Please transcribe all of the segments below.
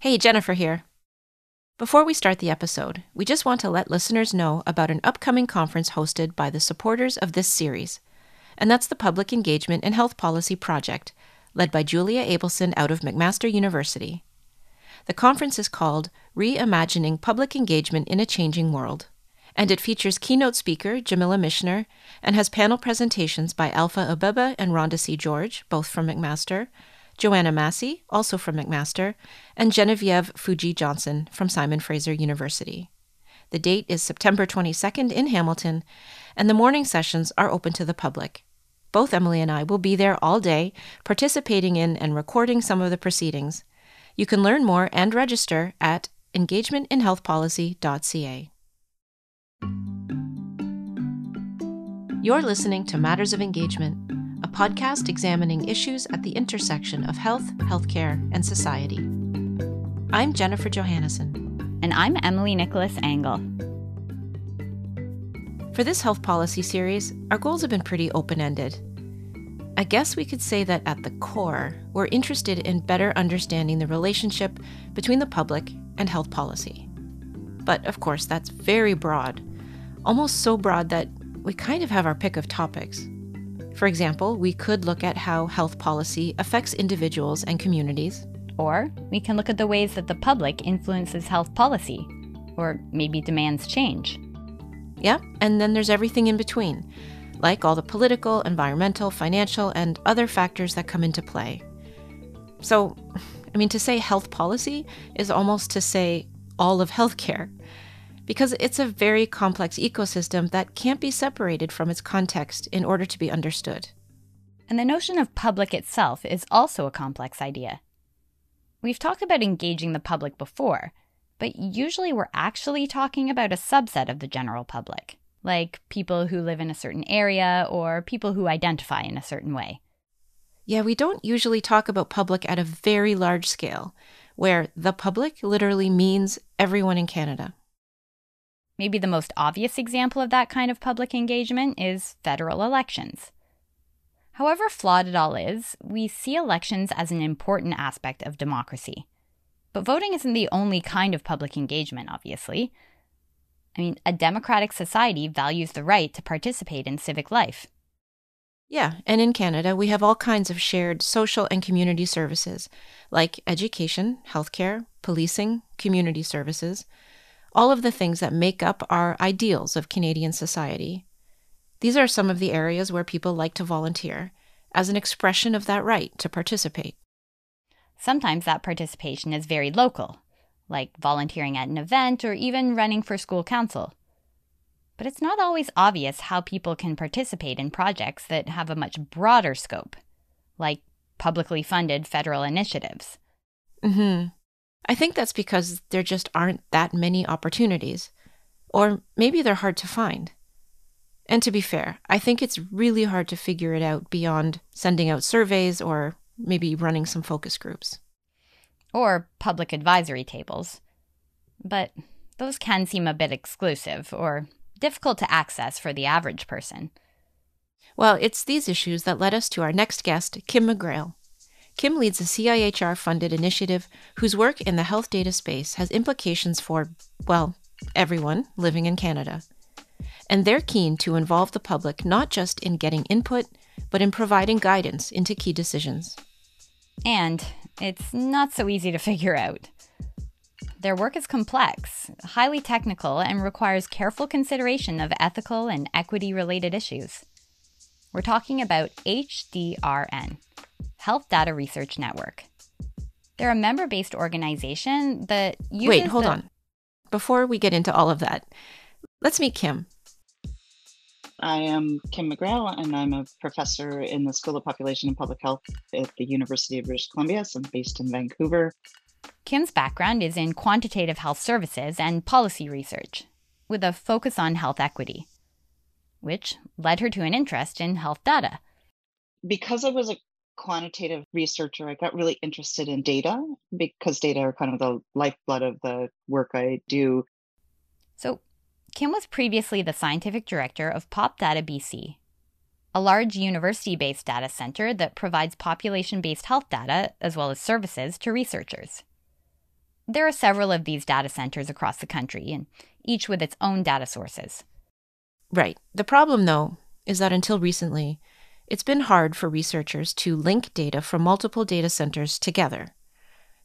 Hey, Jennifer here. Before we start the episode, we just want to let listeners know about an upcoming conference hosted by the supporters of this series, and that's the Public Engagement and Health Policy Project, led by Julia Abelson out of McMaster University. The conference is called Reimagining Public Engagement in a Changing World, and it features keynote speaker Jamila Michener and has panel presentations by Alpha Abebe and Rhonda C. George, both from McMaster, Joanna Massey, also from McMaster, and Genevieve Fuji Johnson from Simon Fraser University. The date is September 22nd in Hamilton, and the morning sessions are open to the public. Both Emily and I will be there all day, participating in and recording some of the proceedings. You can learn more and register at engagementinhealthpolicy.ca. You're listening to Matters of Engagement, a podcast examining issues at the intersection of health, healthcare, and society. I'm Jennifer Johannesson. And I'm Emily Nicholas Angl. For this health policy series, our goals have been pretty open ended. I guess we could say that at the core, we're interested in better understanding the relationship between the public and health policy. But of course, that's very broad, almost so broad that we kind of have our pick of topics. For example, we could look at how health policy affects individuals and communities. Or we can look at the ways that the public influences health policy, or maybe demands change. Yeah, and then there's everything in between like all the political, environmental, financial, and other factors that come into play. So, I mean, to say health policy is almost to say all of healthcare, because it's a very complex ecosystem that can't be separated from its context in order to be understood. And the notion of public itself is also a complex idea. We've talked about engaging the public before, but usually we're actually talking about a subset of the general public like people who live in a certain area or people who identify in a certain way. Yeah, we don't usually talk about public at a very large scale, where the public literally means everyone in Canada. Maybe the most obvious example of that kind of public engagement is federal elections. However flawed it all is, we see elections as an important aspect of democracy. But voting isn't the only kind of public engagement, obviously. I mean, a democratic society values the right to participate in civic life. Yeah, and in Canada, we have all kinds of shared social and community services, like education, healthcare, policing, community services, all of the things that make up our ideals of Canadian society. These are some of the areas where people like to volunteer as an expression of that right to participate. Sometimes that participation is very local, like volunteering at an event or even running for school council. But it's not always obvious how people can participate in projects that have a much broader scope, like publicly funded federal initiatives. hmm I think that's because there just aren't that many opportunities. Or maybe they're hard to find. And to be fair, I think it's really hard to figure it out beyond sending out surveys or maybe running some focus groups or public advisory tables. But those can seem a bit exclusive or difficult to access for the average person. Well, it's these issues that led us to our next guest, Kim McGrail. Kim leads a CIHR funded initiative whose work in the health data space has implications for, well, everyone living in Canada. And they're keen to involve the public not just in getting input, but in providing guidance into key decisions. And it's not so easy to figure out. Their work is complex, highly technical, and requires careful consideration of ethical and equity related issues. We're talking about HDRN, Health Data Research Network. They're a member based organization that uses. Wait, hold the- on. Before we get into all of that, let's meet Kim. I am Kim McGrail, and I'm a professor in the School of Population and Public Health at the University of British Columbia. So I'm based in Vancouver. Kim's background is in quantitative health services and policy research, with a focus on health equity, which led her to an interest in health data. Because I was a quantitative researcher, I got really interested in data because data are kind of the lifeblood of the work I do. So, Kim was previously the scientific director of Pop Data BC, a large university based data center that provides population based health data as well as services to researchers. There are several of these data centers across the country, and each with its own data sources. Right. The problem, though, is that until recently, it's been hard for researchers to link data from multiple data centers together.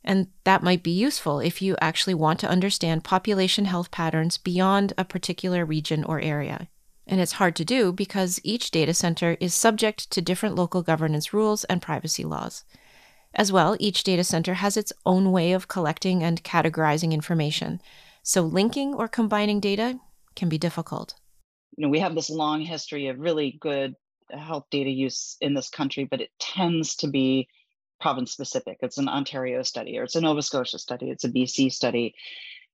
And that might be useful if you actually want to understand population health patterns beyond a particular region or area. And it's hard to do because each data center is subject to different local governance rules and privacy laws. As well, each data center has its own way of collecting and categorizing information, so linking or combining data can be difficult. You know, we have this long history of really good health data use in this country, but it tends to be province specific. It's an Ontario study, or it's a Nova Scotia study, it's a BC study.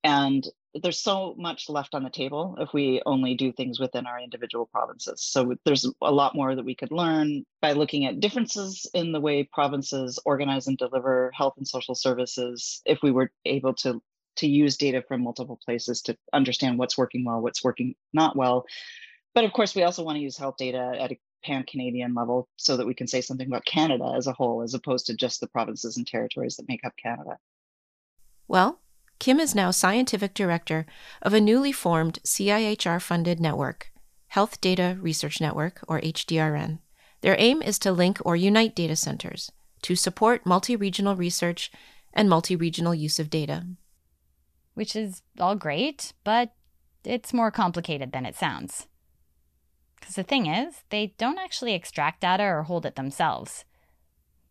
And there's so much left on the table if we only do things within our individual provinces. So there's a lot more that we could learn by looking at differences in the way provinces organize and deliver health and social services. If we were able to to use data from multiple places to understand what's working well, what's working not well. But of course, we also want to use health data at a pan Canadian level so that we can say something about Canada as a whole, as opposed to just the provinces and territories that make up Canada. Well, Kim is now scientific director of a newly formed CIHR funded network, Health Data Research Network, or HDRN. Their aim is to link or unite data centers to support multi regional research and multi regional use of data. Which is all great, but it's more complicated than it sounds. Because the thing is, they don't actually extract data or hold it themselves.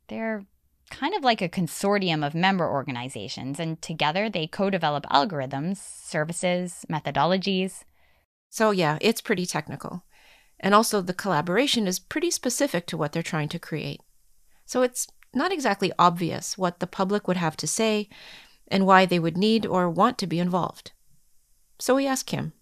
They're kind of like a consortium of member organizations, and together they co develop algorithms, services, methodologies. So, yeah, it's pretty technical. And also, the collaboration is pretty specific to what they're trying to create. So, it's not exactly obvious what the public would have to say and why they would need or want to be involved. So, we ask Kim.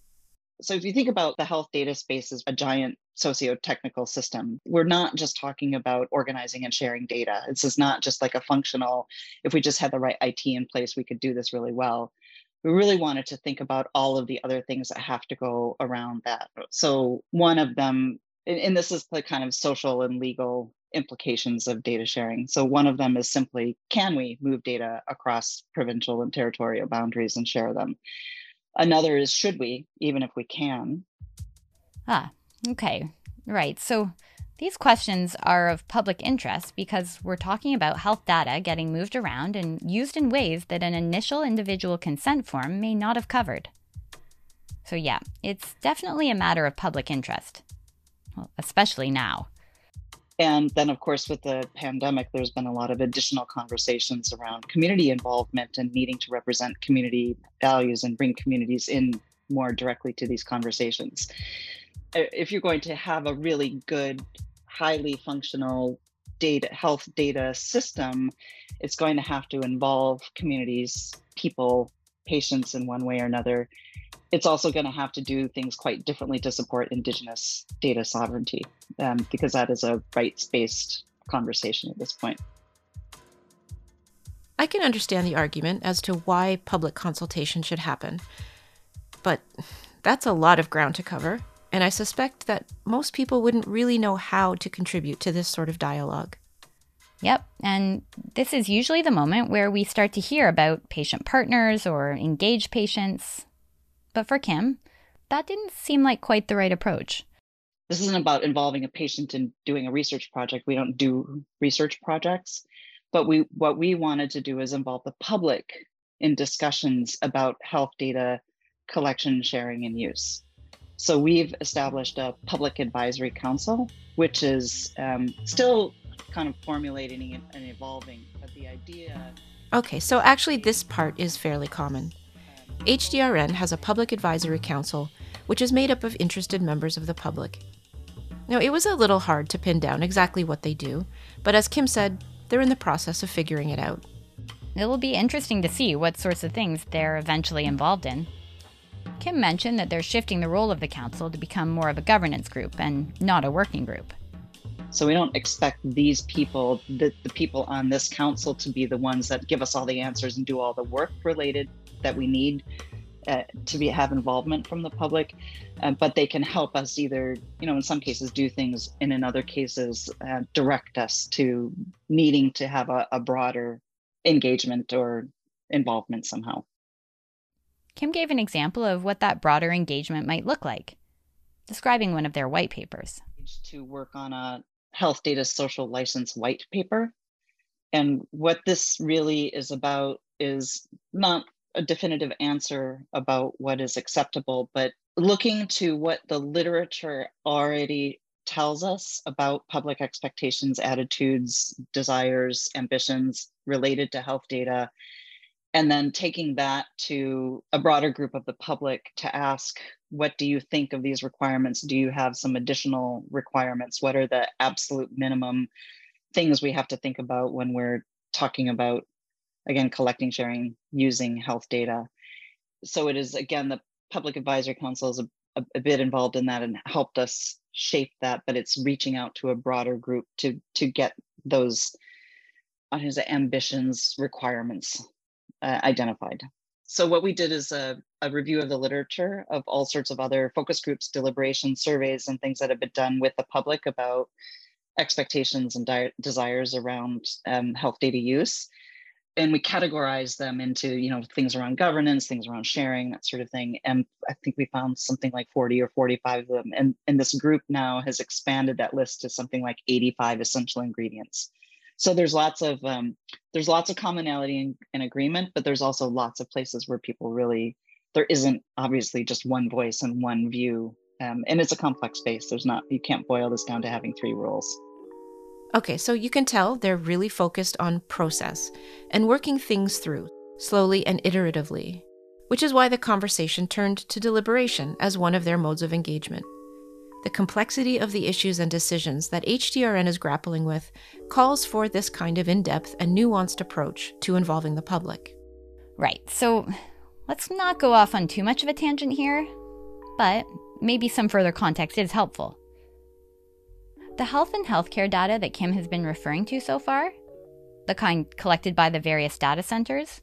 So if you think about the health data space as a giant socio-technical system, we're not just talking about organizing and sharing data. This is not just like a functional, if we just had the right IT in place, we could do this really well. We really wanted to think about all of the other things that have to go around that. So one of them, and this is the kind of social and legal implications of data sharing. So one of them is simply, can we move data across provincial and territorial boundaries and share them? Another is should we, even if we can? Ah, okay. Right. So these questions are of public interest because we're talking about health data getting moved around and used in ways that an initial individual consent form may not have covered. So, yeah, it's definitely a matter of public interest, well, especially now. And then, of course, with the pandemic, there's been a lot of additional conversations around community involvement and needing to represent community values and bring communities in more directly to these conversations. If you're going to have a really good, highly functional data health data system, it's going to have to involve communities, people, patients in one way or another it's also going to have to do things quite differently to support Indigenous data sovereignty, um, because that is a rights based conversation at this point. I can understand the argument as to why public consultation should happen, but that's a lot of ground to cover, and I suspect that most people wouldn't really know how to contribute to this sort of dialogue. Yep, and this is usually the moment where we start to hear about patient partners or engaged patients, but for Kim, that didn't seem like quite the right approach. This isn't about involving a patient in doing a research project. We don't do research projects, but we what we wanted to do is involve the public in discussions about health data collection, sharing, and use. So we've established a public advisory council, which is um, still kind of formulating and evolving, but the idea. Okay, so actually, this part is fairly common. HDRN has a public advisory council, which is made up of interested members of the public. Now, it was a little hard to pin down exactly what they do, but as Kim said, they're in the process of figuring it out. It will be interesting to see what sorts of things they're eventually involved in. Kim mentioned that they're shifting the role of the council to become more of a governance group and not a working group. So we don't expect these people, the, the people on this council, to be the ones that give us all the answers and do all the work related that we need uh, to be have involvement from the public, uh, but they can help us either, you know, in some cases do things, and in other cases uh, direct us to needing to have a, a broader engagement or involvement somehow. Kim gave an example of what that broader engagement might look like, describing one of their white papers. To work on a health data social license white paper. And what this really is about is not a definitive answer about what is acceptable, but looking to what the literature already tells us about public expectations, attitudes, desires, ambitions related to health data, and then taking that to a broader group of the public to ask, what do you think of these requirements? Do you have some additional requirements? What are the absolute minimum things we have to think about when we're talking about, again, collecting, sharing, using health data? So it is, again, the Public Advisory Council is a, a, a bit involved in that and helped us shape that, but it's reaching out to a broader group to to get those on his ambitions requirements uh, identified. So what we did is a, a, review of the literature of all sorts of other focus groups, deliberations, surveys, and things that have been done with the public about expectations and desires around um, health data use. And we categorize them into, you know, things around governance, things around sharing, that sort of thing. And I think we found something like 40 or 45 of them. And, and this group now has expanded that list to something like 85 essential ingredients so there's lots of um, there's lots of commonality and, agreement but there's also lots of places where people really there isn't obviously just one voice and one view um, and it's a complex space there's not you can't boil this down to having three rules okay so you can tell they're really focused on process and working things through slowly and iteratively which is why the conversation turned to deliberation as one of their modes of engagement the complexity of the issues and decisions that HDRN is grappling with calls for this kind of in depth and nuanced approach to involving the public. Right, so let's not go off on too much of a tangent here, but maybe some further context is helpful. The health and healthcare data that Kim has been referring to so far, the kind collected by the various data centers,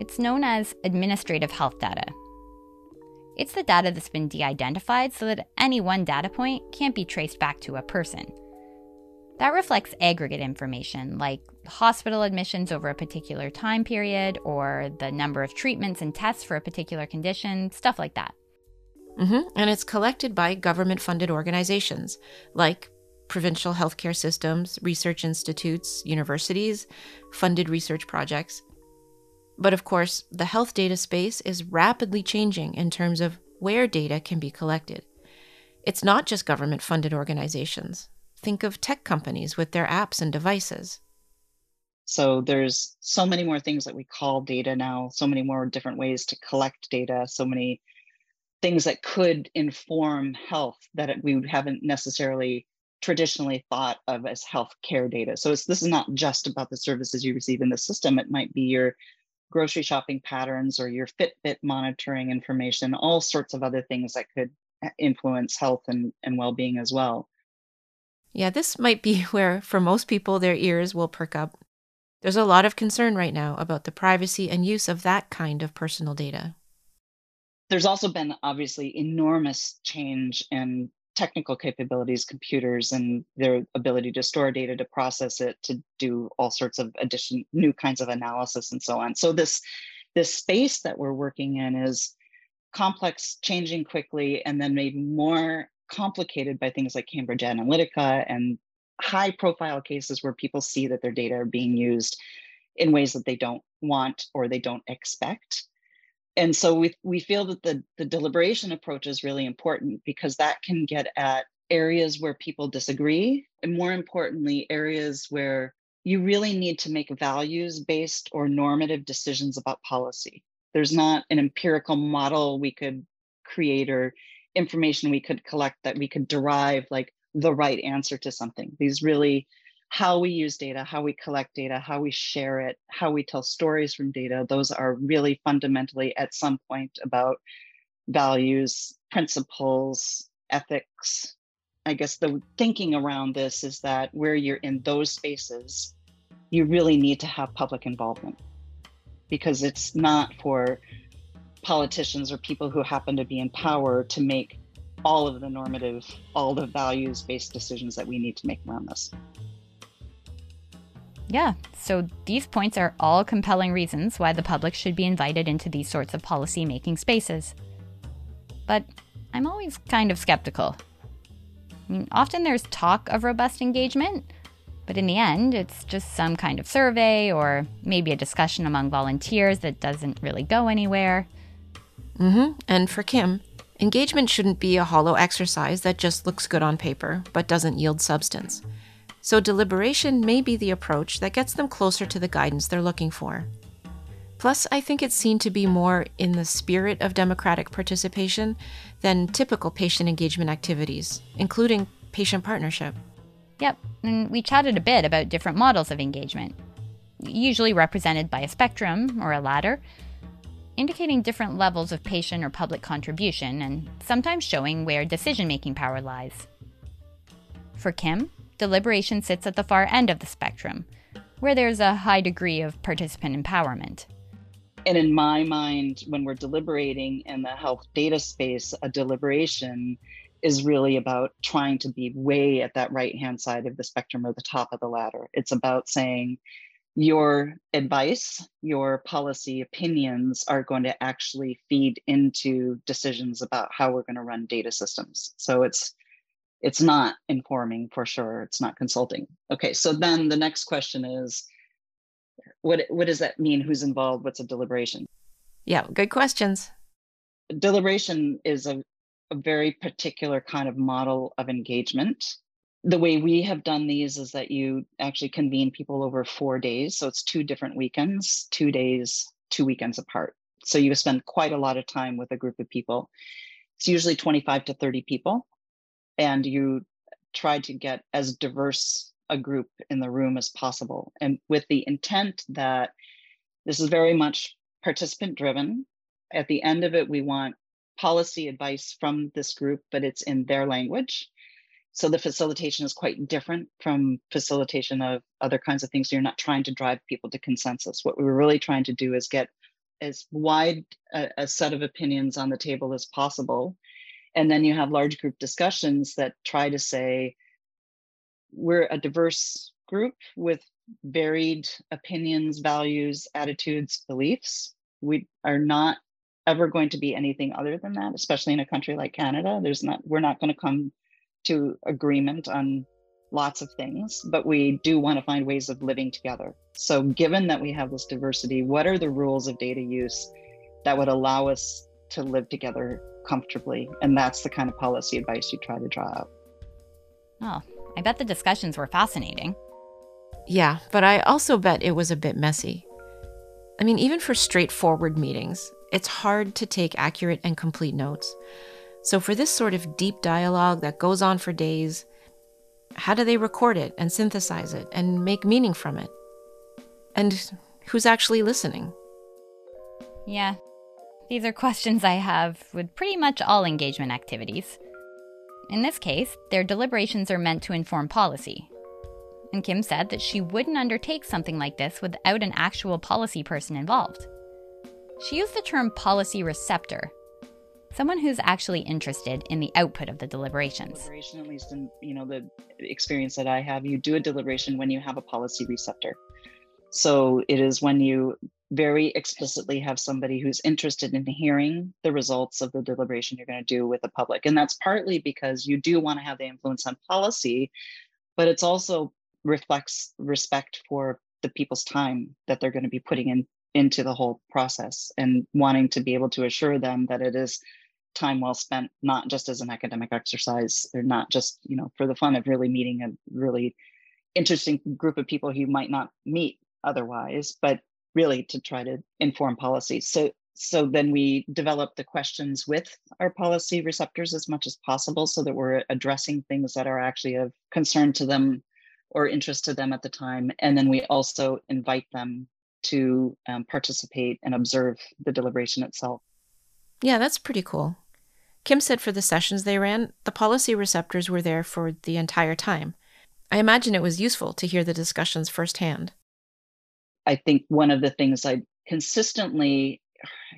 it's known as administrative health data it's the data that's been de identified so that any one data point can't be traced back to a person. That reflects aggregate information like hospital admissions over a particular time period or the number of treatments and tests for a particular condition, stuff like that. Mm-hmm. And it's collected by government funded organizations like provincial healthcare systems, research institutes, universities, funded research projects. But of course, the health data space is rapidly changing in terms of where data can be collected. It's not just government funded organizations. Think of tech companies with their apps and devices. So there's so many more things that we call data now, so many more different ways to collect data, so many things that could inform health that we haven't necessarily traditionally thought of as healthcare data. So this is not just about the services you receive in the system. It might be your grocery shopping patterns or your Fitbit monitoring information, all sorts of other things that could uh, influence health and, and well being as well. Yeah, this might be where, for most people, their ears will perk up. There's a lot of concern right now about the privacy and use of that kind of personal data. There's also been obviously enormous change in technical capabilities, computers, and their ability to store data, to process it, to do all sorts of addition, new kinds of analysis, and so on. So this this space that we're working in is complex, changing quickly, and then made more complicated by things like Cambridge Analytica and high profile cases where people see that their data are being used in ways that they don't want or they don't expect and so we, we feel that the, the deliberation approach is really important because that can get at areas where people disagree and more importantly areas where you really need to make values based or normative decisions about policy. There's not an empirical model we could create or information we could collect that we could derive like the right answer to something. These really how we use data, how we collect data, how we share it, how we tell stories from data, those are really fundamentally at some point about values, principles, ethics. I guess the thinking around this is that where you're in those spaces, you really need to have public involvement because it's not for politicians or people who happen to be in power to make all of the normative, all the values based decisions that we need to make around this. Yeah, so these points are all compelling reasons why the public should be invited into these sorts of policy making spaces. But I'm always kind of skeptical. I mean, often there's talk of robust engagement, but in the end, it's just some kind of survey or maybe a discussion among volunteers that doesn't really go anywhere. Mm-hmm. And for Kim, engagement shouldn't be a hollow exercise that just looks good on paper but doesn't yield substance. So deliberation may be the approach that gets them closer to the guidance they're looking for. Plus, I think it's seen to be more in the spirit of democratic participation than typical patient engagement activities, including patient partnership. Yep, and we chatted a bit about different models of engagement, usually represented by a spectrum or a ladder, indicating different levels of patient or public contribution and sometimes showing where decision making power lies. For Kim, deliberation sits at the far end of the spectrum, where there's a high degree of participant empowerment. And in my mind, when we're deliberating in the health data space, a deliberation is really about trying to be way at that right hand side of the spectrum or the top of the ladder. It's about saying your advice, your policy opinions are going to actually feed into decisions about how we're going to run data systems. So it's it's not informing for sure. It's not consulting. Okay, so then the next question is what what does that mean? Who's involved? What's a deliberation? Yeah, good questions. Deliberation is a a very particular kind of model of engagement. The way we have done these is that you actually convene people over four days. So it's two different weekends, two days, two weekends apart. So you spend quite a lot of time with a group of people. It's usually 25 to 30 people. And you try to get as diverse a group in the room as possible. And with the intent that this is very much participant driven. At the end of it, we want policy advice from this group, but it's in their language. So the facilitation is quite different from facilitation of other kinds of things. You're not trying to drive people to consensus. What we were really trying to do is get as wide a, a set of opinions on the table as possible. And then you have large group discussions that try to say, we're a diverse group with varied opinions, values, attitudes, beliefs. We are not ever going to be anything other than that, especially in a country like Canada. There's not, we're not going to come to agreement on lots of things, but we do want to find ways of living together. So, given that we have this diversity, what are the rules of data use that would allow us to live together comfortably? And that's the kind of policy advice you try to draw out. Oh, I bet the discussions were fascinating. Yeah, but I also bet it was a bit messy. I mean, even for straightforward meetings, it's hard to take accurate and complete notes. So, for this sort of deep dialogue that goes on for days, how do they record it and synthesize it and make meaning from it? And who's actually listening? Yeah, these are questions I have with pretty much all engagement activities. In this case, their deliberations are meant to inform policy. And Kim said that she wouldn't undertake something like this without an actual policy person involved. She used the term policy receptor, someone who's actually interested in the output of the deliberations. Deliberation, at least in you know the experience that I have, you do a deliberation when you have a policy receptor. So it is when you very explicitly have somebody who's interested in hearing the results of the deliberation you're going to do with the public. And that's partly because you do want to have the influence on policy, but it's also reflects respect for the people's time that they're going to be putting in into the whole process and wanting to be able to assure them that it is time well spent not just as an academic exercise or not just you know for the fun of really meeting a really interesting group of people who might not meet otherwise but really to try to inform policy so so then we develop the questions with our policy receptors as much as possible so that we're addressing things that are actually of concern to them or interest to them at the time and then we also invite them to um, participate and observe the deliberation itself. Yeah, that's pretty cool. Kim said for the sessions they ran, the policy receptors were there for the entire time. I imagine it was useful to hear the discussions firsthand. I think one of the things I consistently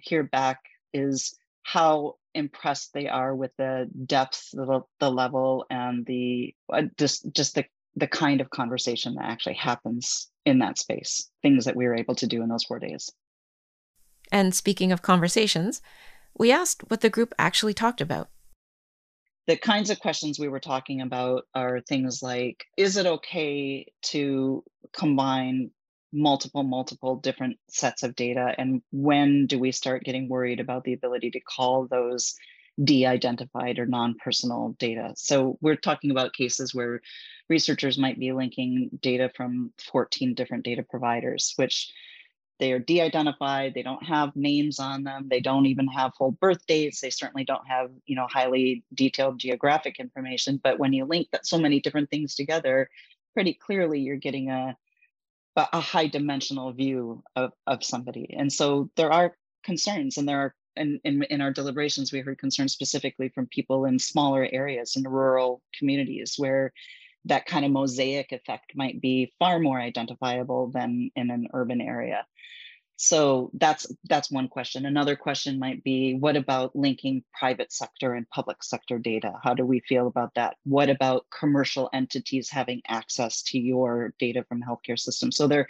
hear back is how impressed they are with the depth, the, the level, and the uh, just just the the kind of conversation that actually happens in that space, things that we were able to do in those four days. And speaking of conversations, we asked what the group actually talked about. The kinds of questions we were talking about are things like Is it okay to combine multiple, multiple different sets of data? And when do we start getting worried about the ability to call those de identified or non personal data? So we're talking about cases where researchers might be linking data from 14 different data providers, which they are de-identified they don't have names on them they don't even have full birth dates they certainly don't have you know highly detailed geographic information but when you link that so many different things together pretty clearly you're getting a a high dimensional view of, of somebody. And so there are concerns and there are in, in, in our deliberations we heard concerns specifically from people in smaller areas in rural communities where that kind of mosaic effect might be far more identifiable than in an urban area so that's that's one question another question might be what about linking private sector and public sector data how do we feel about that what about commercial entities having access to your data from healthcare systems so they're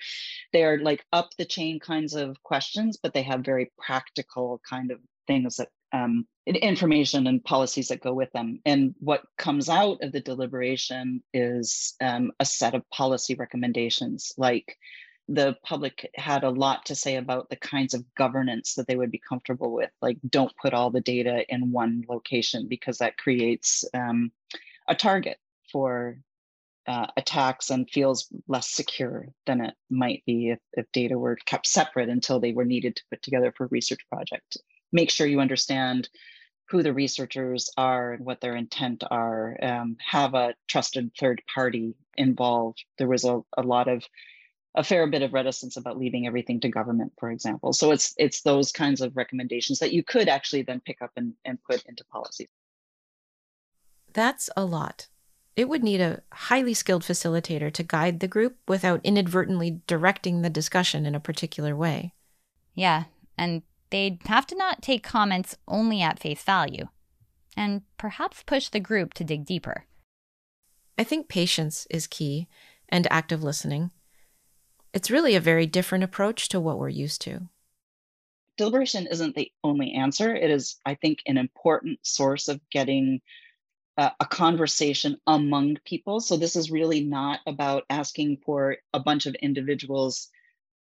they're like up the chain kinds of questions but they have very practical kind of things that um, information and policies that go with them. And what comes out of the deliberation is um, a set of policy recommendations. Like the public had a lot to say about the kinds of governance that they would be comfortable with. Like, don't put all the data in one location because that creates um, a target for uh, attacks and feels less secure than it might be if, if data were kept separate until they were needed to put together for research project make sure you understand who the researchers are and what their intent are, um, have a trusted third party involved. There was a, a lot of a fair bit of reticence about leaving everything to government, for example. So it's it's those kinds of recommendations that you could actually then pick up and, and put into policy. That's a lot. It would need a highly skilled facilitator to guide the group without inadvertently directing the discussion in a particular way. Yeah, and they'd have to not take comments only at face value, and perhaps push the group to dig deeper. I think patience is key, and active listening. It's really a very different approach to what we're used to. Deliberation isn't the only answer. It is, I think, an important source of getting uh, a conversation among people. So, this is really not about asking for a bunch of individuals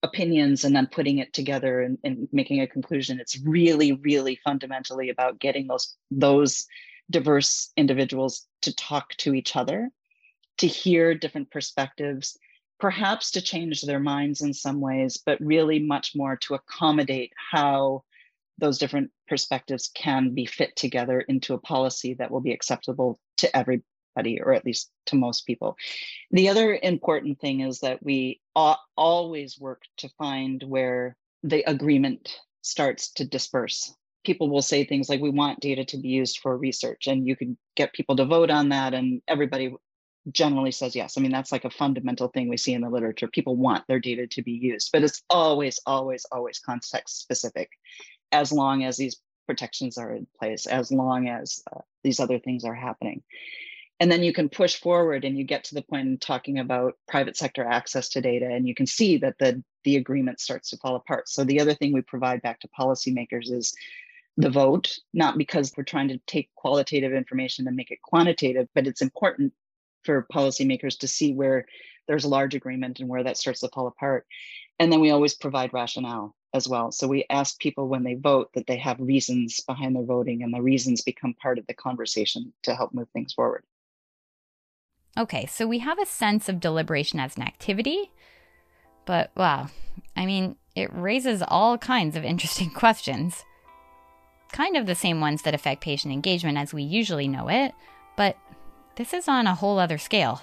opinions and then putting it together and, and, making a conclusion it's really really fundamentally about getting those those diverse individuals to talk to each other to hear different perspectives perhaps to change their minds in some ways but really much more to accommodate how those different perspectives can be fit together into a policy that will be acceptable to everybody, or at least to most people. The other important thing is that we always work to find where the agreement starts to disperse. People will say things like, we want data to be used for research, and you can get people to vote on that, and everybody generally says yes. I mean, that's like a fundamental thing we see in the literature. People want their data to be used, but it's always, always, always context specific as long as these protections are in place, as long as uh, these other things are happening and then you can push forward and you get to the point in talking about private sector access to data and you can see that the the agreement starts to fall apart so the other thing we provide back to policymakers is the vote not because we're trying to take qualitative information and make it quantitative but it's important for policymakers to see where there's a large agreement and where that starts to fall apart. And then we always provide rationale as well. So we ask people when they vote that they have reasons behind their voting and the reasons become part of the conversation to help move things forward. Okay, so we have a sense of deliberation as an activity, but wow, I mean, it raises all kinds of interesting questions. Kind of the same ones that affect patient engagement as we usually know it, but this is on a whole other scale.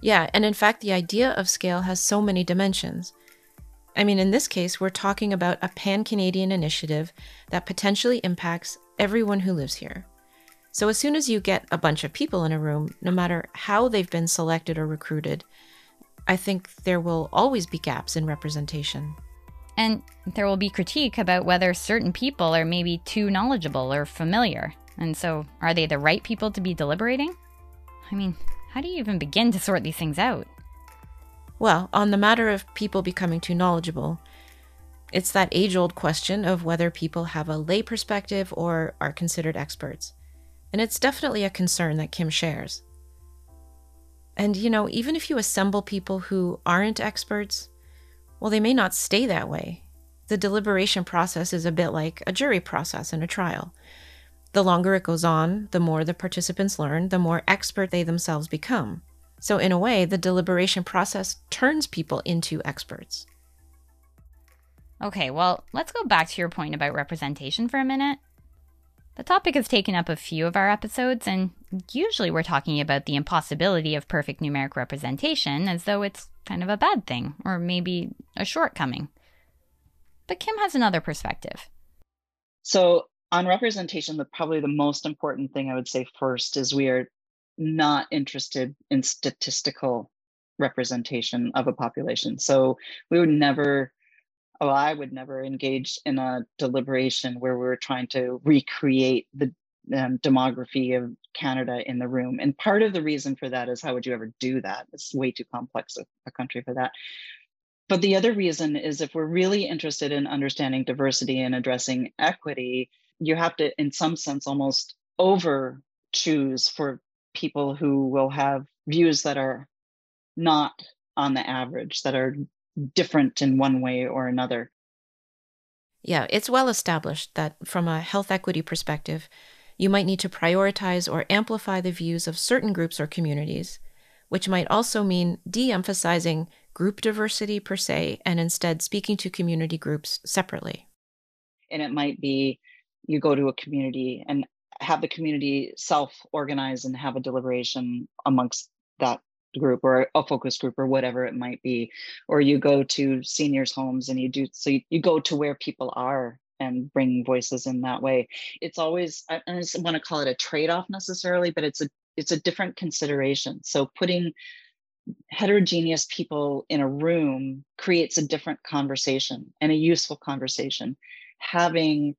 Yeah, and in fact, the idea of scale has so many dimensions. I mean, in this case, we're talking about a pan Canadian initiative that potentially impacts everyone who lives here. So as soon as you get a bunch of people in a room, no matter how they've been selected or recruited, I think there will always be gaps in representation. And there will be critique about whether certain people are maybe too knowledgeable or familiar. And so, are they the right people to be deliberating? I mean, how do you even begin to sort these things out? Well, on the matter of people becoming too knowledgeable, it's that age old question of whether people have a lay perspective or are considered experts. And it's definitely a concern that Kim shares. And, you know, even if you assemble people who aren't experts, well, they may not stay that way. The deliberation process is a bit like a jury process in a trial. The longer it goes on, the more the participants learn, the more expert they themselves become. So, in a way, the deliberation process turns people into experts. Okay, well, let's go back to your point about representation for a minute. The topic has taken up a few of our episodes, and usually we're talking about the impossibility of perfect numeric representation as though it's kind of a bad thing, or maybe a shortcoming. But Kim has another perspective. So, on representation, the probably the most important thing I would say first is we are not interested in statistical representation of a population. So we would never, oh, I would never engage in a deliberation where we were trying to recreate the um, demography of Canada in the room. And part of the reason for that is how would you ever do that? It's way too complex a, a country for that. But the other reason is if we're really interested in understanding diversity and addressing equity, you have to, in some sense, almost over choose for people who will have views that are not on the average, that are different in one way or another. Yeah, it's well established that from a health equity perspective, you might need to prioritize or amplify the views of certain groups or communities, which might also mean de emphasizing group diversity per se and instead speaking to community groups separately. And it might be you go to a community and have the community self organize and have a deliberation amongst that group or a focus group or whatever it might be. Or you go to seniors homes and you do so you, you go to where people are and bring voices in that way. It's always i don't want to call it a trade-off necessarily but it's a it's a different consideration. So putting heterogeneous people in a room creates a different conversation and a useful conversation. Having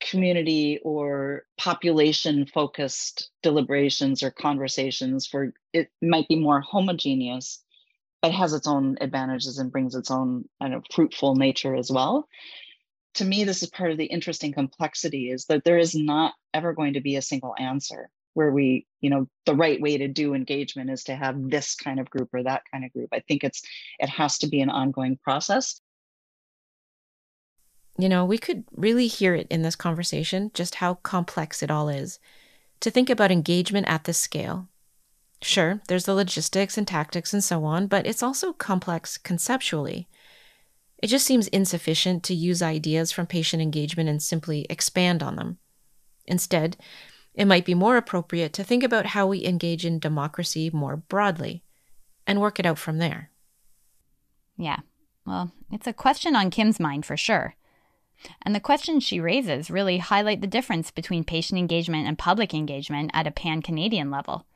community or population focused deliberations or conversations where it might be more homogeneous but has its own advantages and brings its own kind of fruitful nature as well. To me this is part of the interesting complexity is that there is not ever going to be a single answer where we you know the right way to do engagement is to have this kind of group or that kind of group. I think it's it has to be an ongoing process you know, we could really hear it in this conversation just how complex it all is. To think about engagement at this scale. Sure, there's the logistics and tactics and so on, but it's also complex conceptually. It just seems insufficient to use ideas from patient engagement and simply expand on them. Instead, it might be more appropriate to think about how we engage in democracy more broadly and work it out from there. Yeah, well, it's a question on Kim's mind for sure. And the questions she raises really highlight the difference between patient engagement and public engagement at a pan Canadian level.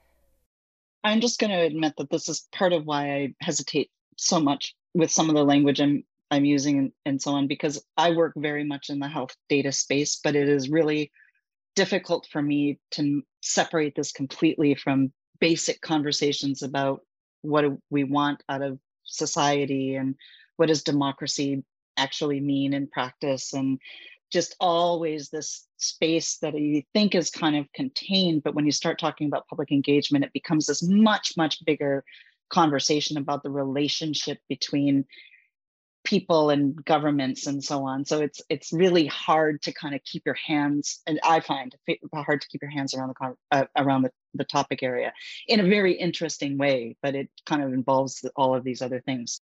I'm just going to admit that this is part of why I hesitate so much with some of the language I'm I'm using and so on because I work very much in the health data space, but it is really difficult for me to separate this completely from basic conversations about what we want out of society and what does democracy actually mean in practice and just always this space that you think is kind of contained but when you start talking about public engagement it becomes this much much bigger conversation about the relationship between people and governments and so on. So it's it's really hard to kind of keep your hands and i find hard to keep your hands around the uh, around the, the topic area in a very interesting way but it kind of involves all of these other things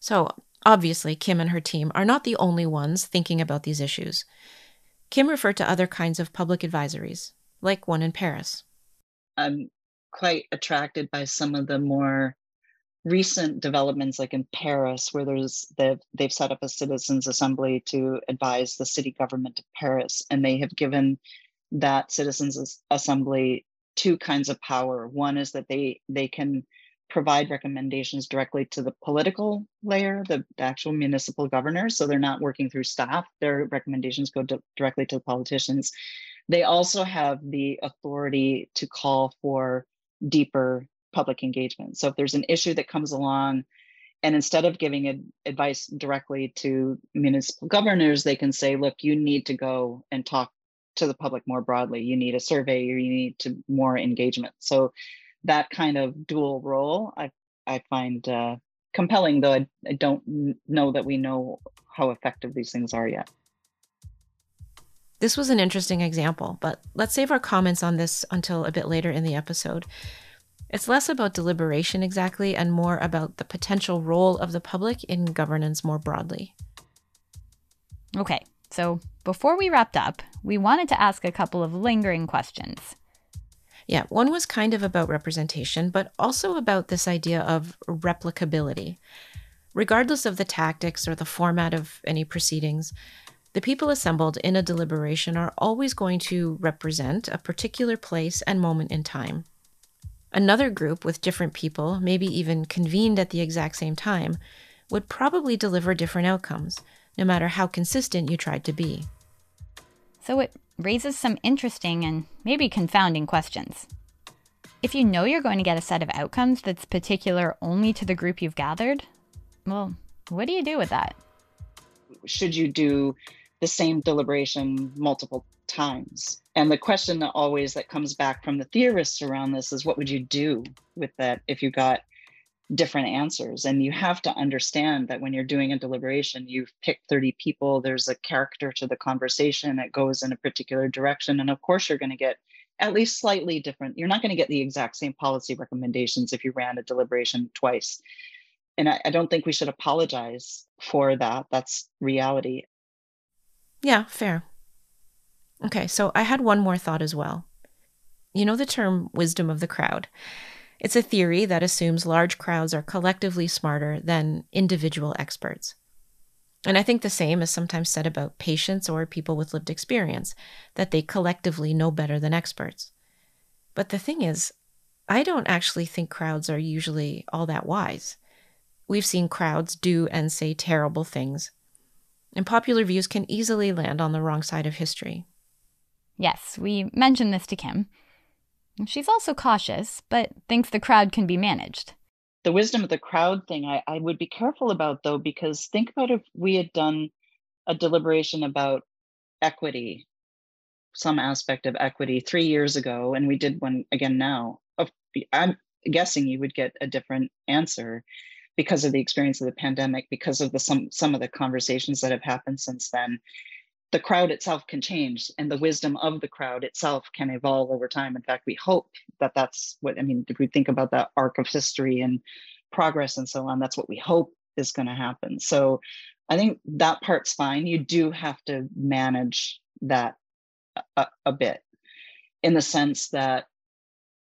so Obviously, Kim and her team are not the only ones thinking about these issues. Kim referred to other kinds of public advisories, like one in Paris. I'm quite attracted by some of the more recent developments like in Paris where there's they've they've set up a citizens assembly to advise the city government of Paris and they have given that citizens assembly two kinds of power one is that they they can provide recommendations directly to the political layer, the, the actual municipal governors. So they're not working through staff. Their recommendations go to, directly to the politicians. They also have the authority to call for deeper public engagement. So if there's an issue that comes along, and instead of giving ad- advice directly to municipal governors, they can say, look, you need to go and talk to the public more broadly. You need a survey or you need to more engagement. So that kind of dual role, I, I find uh, compelling, though I, I don't know that we know how effective these things are yet. This was an interesting example, but let's save our comments on this until a bit later in the episode. It's less about deliberation exactly and more about the potential role of the public in governance more broadly. Okay, so before we wrapped up, we wanted to ask a couple of lingering questions. Yeah, one was kind of about representation, but also about this idea of replicability. Regardless of the tactics or the format of any proceedings, the people assembled in a deliberation are always going to represent a particular place and moment in time. Another group with different people, maybe even convened at the exact same time, would probably deliver different outcomes, no matter how consistent you tried to be. So it raises some interesting and maybe confounding questions. If you know you're going to get a set of outcomes that's particular only to the group you've gathered, well, what do you do with that? Should you do the same deliberation multiple times? And the question that always that comes back from the theorists around this is what would you do with that if you got different answers and you have to understand that when you're doing a deliberation you've picked 30 people there's a character to the conversation it goes in a particular direction and of course you're going to get at least slightly different you're not going to get the exact same policy recommendations if you ran a deliberation twice. And I, I don't think we should apologize for that that's reality. Yeah fair. Okay so i had one more thought as well. You know the term wisdom of the crowd it's a theory that assumes large crowds are collectively smarter than individual experts. And I think the same is sometimes said about patients or people with lived experience, that they collectively know better than experts. But the thing is, I don't actually think crowds are usually all that wise. We've seen crowds do and say terrible things, and popular views can easily land on the wrong side of history. Yes, we mentioned this to Kim. She's also cautious, but thinks the crowd can be managed. The wisdom of the crowd thing, I, I would be careful about though, because think about if we had done a deliberation about equity, some aspect of equity three years ago, and we did one again now. Oh, I'm guessing you would get a different answer because of the experience of the pandemic, because of the some some of the conversations that have happened since then the crowd itself can change and the wisdom of the crowd itself can evolve over time. In fact we hope that that's what i mean if we think about that arc of history and progress and so on that's what we hope is going to happen. So i think that part's fine. You do have to manage that a, a bit in the sense that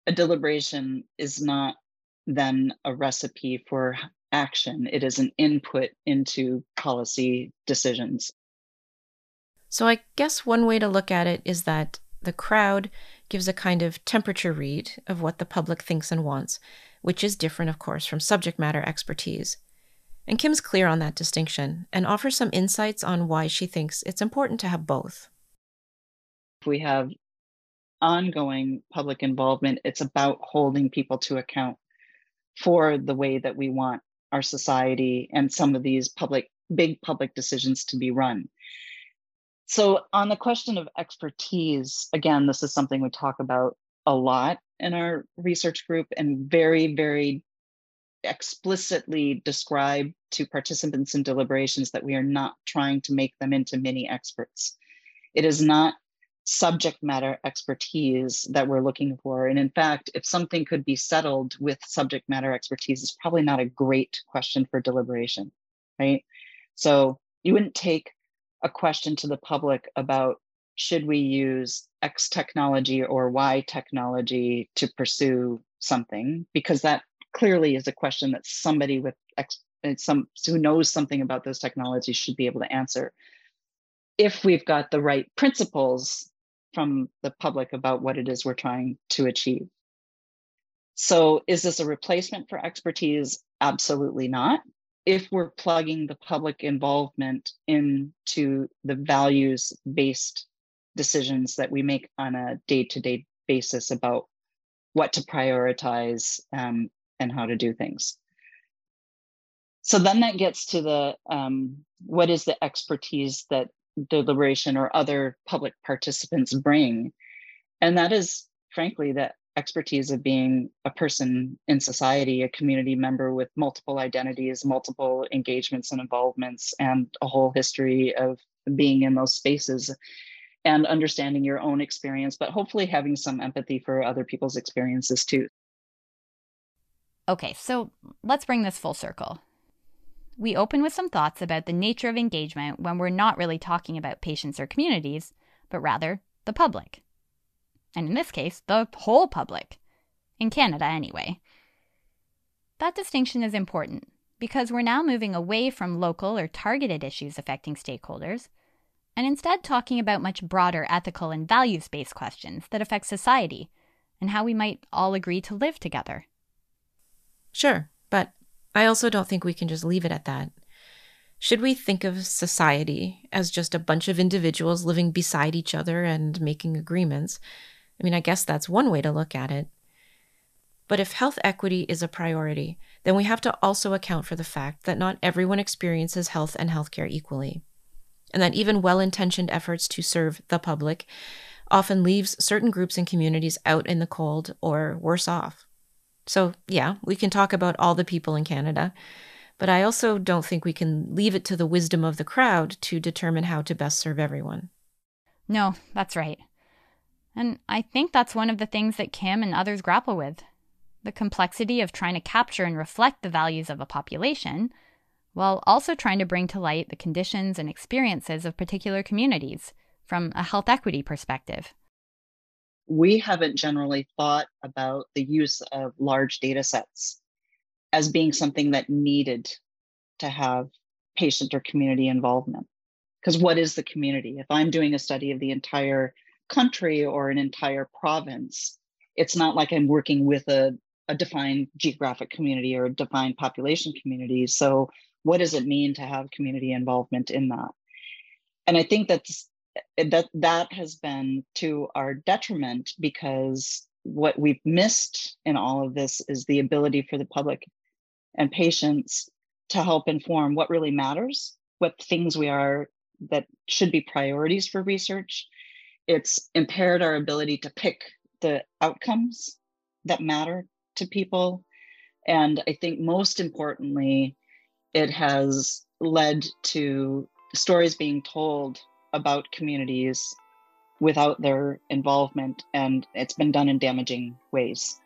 a deliberation is not then a recipe for action. It is an input into policy decisions so I guess one way to look at it is that the crowd gives a kind of temperature read of what the public thinks and wants, which is different, of course, from subject matter expertise. And Kim's clear on that distinction and offers some insights on why she thinks it's important to have both. If we have ongoing public involvement, it's about holding people to account for the way that we want our society and some of these public, big public decisions to be run. So, on the question of expertise, again, this is something we talk about a lot in our research group and very, very explicitly describe to participants in deliberations that we are not trying to make them into mini experts. It is not subject matter expertise that we're looking for. And in fact, if something could be settled with subject matter expertise, it's probably not a great question for deliberation, right? So you wouldn't take a question to the public about should we use X technology or Y technology to pursue something? Because that clearly is a question that somebody with X, uh, some who knows something about those technologies should be able to answer. If we've got the right principles from the public about what it is we're trying to achieve. So, is this a replacement for expertise? Absolutely not if we're plugging the public involvement into the values based decisions that we make on a day to day basis about what to prioritize um, and how to do things. So then that gets to the um, what is the expertise that deliberation or other public participants bring? And that is, frankly, the expertise of being a person in society, a community member with multiple identities, multiple engagements and involvements, and a whole history of being in those spaces and understanding your own experience, but hopefully having some empathy for other people's experiences too. Okay, so let's bring this full circle. We open with some thoughts about the nature of engagement when we're not really talking about patients or communities, but rather the public. And in this case, the whole public. In Canada, anyway. That distinction is important because we're now moving away from local or targeted issues affecting stakeholders and instead talking about much broader ethical and values based questions that affect society and how we might all agree to live together. Sure, but I also don't think we can just leave it at that. Should we think of society as just a bunch of individuals living beside each other and making agreements? I mean, I guess that's one way to look at it. But if health equity is a priority, then we have to also account for the fact that not everyone experiences health and healthcare equally and that even well intentioned efforts to serve the public often leaves certain groups and communities out in the cold or worse off. So, yeah, we can talk about all the people in Canada, but I also don't think we can leave it to the wisdom of the crowd to determine how to best serve everyone. No, that's right. And I think that's one of the things that Kim and others grapple with the complexity of trying to capture and reflect the values of a population while also trying to bring to light the conditions and experiences of particular communities from a health equity perspective. We haven't generally thought about the use of large data sets as being something that needed to have patient or community involvement. Because what is the community? If I'm doing a study of the entire country or an entire province, it's not like I'm working with a, a defined geographic community or a defined population community. So what does it mean to have community involvement in that and i think that's that that has been to our detriment because what we've missed in all of this is the ability for the public and patients to help inform what really matters what things we are that should be priorities for research it's impaired our ability to pick the outcomes that matter to people and i think most importantly it has led to stories being told about communities without their involvement, and it's been done in damaging ways.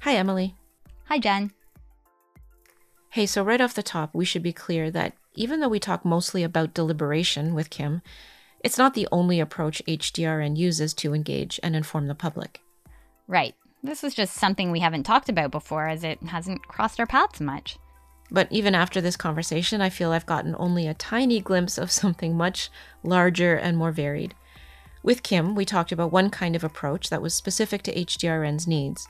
Hi, Emily. Hi, Jen. Hey, so right off the top, we should be clear that even though we talk mostly about deliberation with Kim, it's not the only approach HDRN uses to engage and inform the public. Right. This is just something we haven't talked about before, as it hasn't crossed our paths much. But even after this conversation, I feel I've gotten only a tiny glimpse of something much larger and more varied. With Kim, we talked about one kind of approach that was specific to HDRN's needs.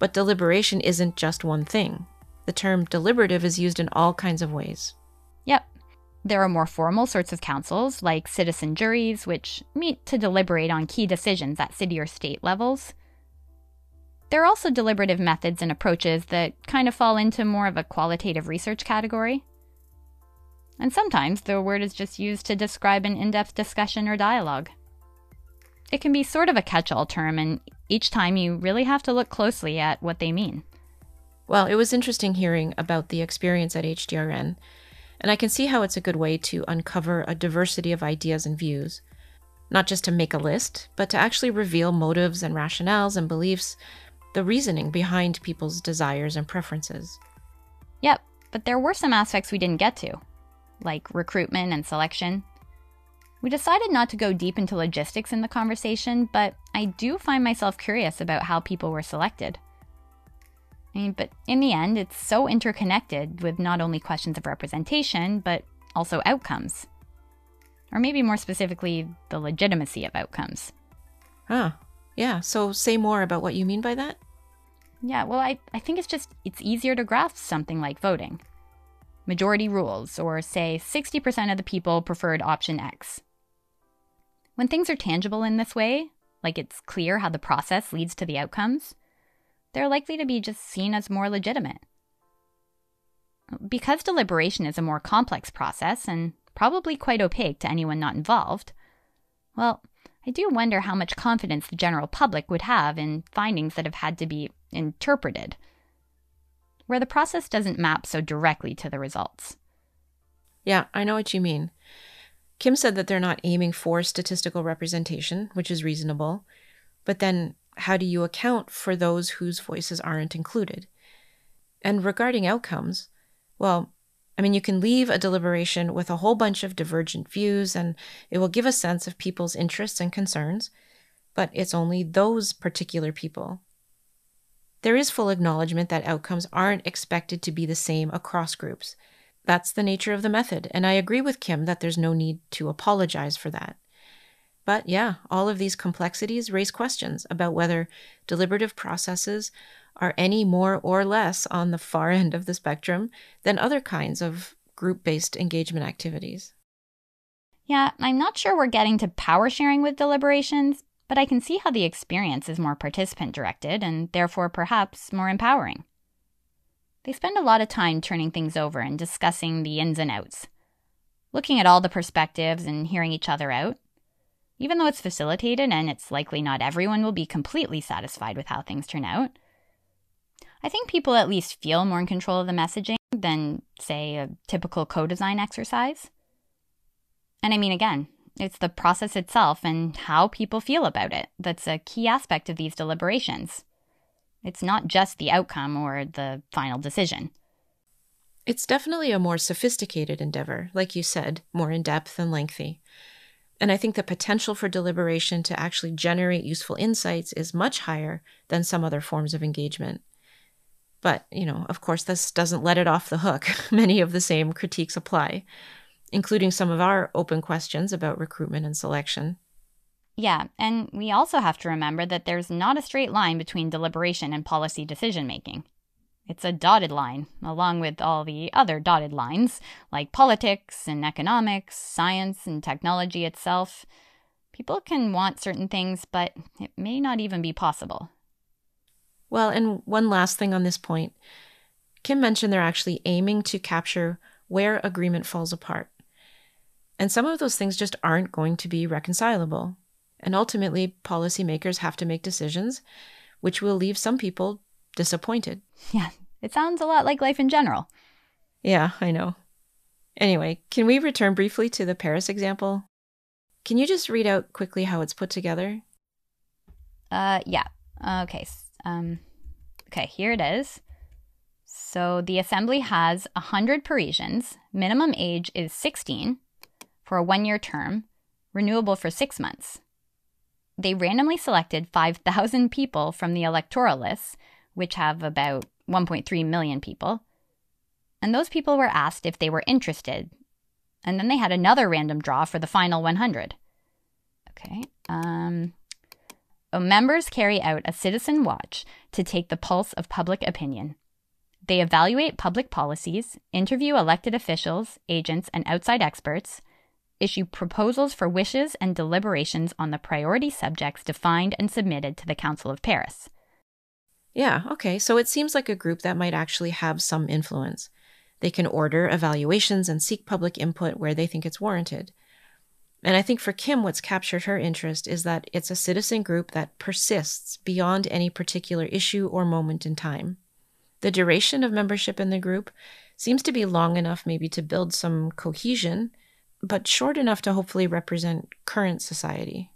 But deliberation isn't just one thing. The term deliberative is used in all kinds of ways. There are more formal sorts of councils, like citizen juries, which meet to deliberate on key decisions at city or state levels. There are also deliberative methods and approaches that kind of fall into more of a qualitative research category. And sometimes the word is just used to describe an in depth discussion or dialogue. It can be sort of a catch all term, and each time you really have to look closely at what they mean. Well, it was interesting hearing about the experience at HDRN, and I can see how it's a good way to uncover a diversity of ideas and views. Not just to make a list, but to actually reveal motives and rationales and beliefs the reasoning behind people's desires and preferences. Yep, but there were some aspects we didn't get to, like recruitment and selection. We decided not to go deep into logistics in the conversation, but I do find myself curious about how people were selected. I mean, but in the end, it's so interconnected with not only questions of representation, but also outcomes. Or maybe more specifically, the legitimacy of outcomes. Huh. Yeah, so say more about what you mean by that. Yeah, well, I, I think it's just it's easier to grasp something like voting. Majority rules, or say 60% of the people preferred option X. When things are tangible in this way, like it's clear how the process leads to the outcomes, they're likely to be just seen as more legitimate. Because deliberation is a more complex process and probably quite opaque to anyone not involved, well, I do wonder how much confidence the general public would have in findings that have had to be interpreted, where the process doesn't map so directly to the results. Yeah, I know what you mean. Kim said that they're not aiming for statistical representation, which is reasonable. But then, how do you account for those whose voices aren't included? And regarding outcomes, well, I mean, you can leave a deliberation with a whole bunch of divergent views, and it will give a sense of people's interests and concerns, but it's only those particular people. There is full acknowledgement that outcomes aren't expected to be the same across groups. That's the nature of the method, and I agree with Kim that there's no need to apologize for that. But yeah, all of these complexities raise questions about whether deliberative processes are any more or less on the far end of the spectrum than other kinds of group based engagement activities. Yeah, I'm not sure we're getting to power sharing with deliberations, but I can see how the experience is more participant directed and therefore perhaps more empowering. They spend a lot of time turning things over and discussing the ins and outs, looking at all the perspectives and hearing each other out. Even though it's facilitated and it's likely not everyone will be completely satisfied with how things turn out, I think people at least feel more in control of the messaging than, say, a typical co design exercise. And I mean, again, it's the process itself and how people feel about it that's a key aspect of these deliberations. It's not just the outcome or the final decision. It's definitely a more sophisticated endeavor, like you said, more in depth and lengthy. And I think the potential for deliberation to actually generate useful insights is much higher than some other forms of engagement. But, you know, of course, this doesn't let it off the hook. Many of the same critiques apply, including some of our open questions about recruitment and selection. Yeah, and we also have to remember that there's not a straight line between deliberation and policy decision making. It's a dotted line, along with all the other dotted lines, like politics and economics, science and technology itself. People can want certain things, but it may not even be possible. Well, and one last thing on this point Kim mentioned they're actually aiming to capture where agreement falls apart. And some of those things just aren't going to be reconcilable. And ultimately, policymakers have to make decisions, which will leave some people disappointed. Yeah, it sounds a lot like life in general. Yeah, I know. Anyway, can we return briefly to the Paris example? Can you just read out quickly how it's put together? Uh, yeah. Okay. Um, okay, here it is. So the assembly has 100 Parisians. Minimum age is 16 for a one year term, renewable for six months. They randomly selected 5,000 people from the electoral lists, which have about 1.3 million people. And those people were asked if they were interested. And then they had another random draw for the final 100. Okay. Um, members carry out a citizen watch to take the pulse of public opinion. They evaluate public policies, interview elected officials, agents, and outside experts, issue proposals for wishes and deliberations on the priority subjects defined and submitted to the Council of Paris. Yeah, okay, so it seems like a group that might actually have some influence. They can order evaluations and seek public input where they think it's warranted. And I think for Kim, what's captured her interest is that it's a citizen group that persists beyond any particular issue or moment in time. The duration of membership in the group seems to be long enough, maybe, to build some cohesion, but short enough to hopefully represent current society.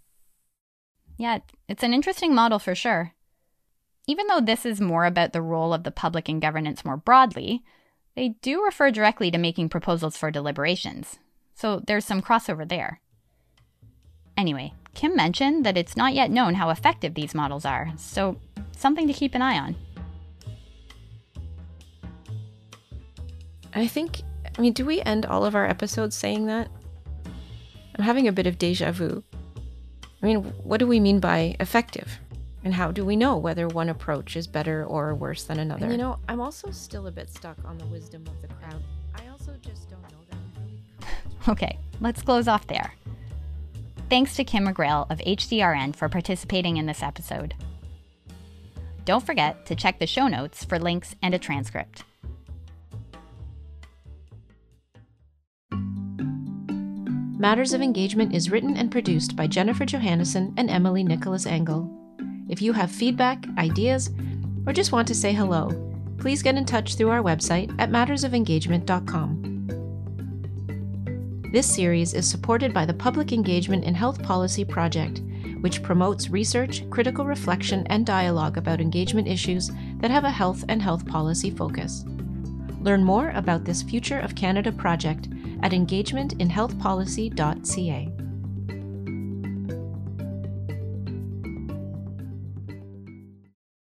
Yeah, it's an interesting model for sure. Even though this is more about the role of the public in governance more broadly, they do refer directly to making proposals for deliberations. So there's some crossover there. Anyway, Kim mentioned that it's not yet known how effective these models are, so something to keep an eye on. I think, I mean, do we end all of our episodes saying that? I'm having a bit of deja vu. I mean, what do we mean by effective? And how do we know whether one approach is better or worse than another? And you know, I'm also still a bit stuck on the wisdom of the crowd. I also just don't know that okay, let's close off there. Thanks to Kim McGrail of HDRN for participating in this episode. Don't forget to check the show notes for links and a transcript. Matters of Engagement is written and produced by Jennifer Johannesen and Emily Nicholas Angl. If you have feedback, ideas, or just want to say hello, please get in touch through our website at mattersofengagement.com. This series is supported by the Public Engagement in Health Policy Project, which promotes research, critical reflection, and dialogue about engagement issues that have a health and health policy focus. Learn more about this Future of Canada project at engagementinhealthpolicy.ca.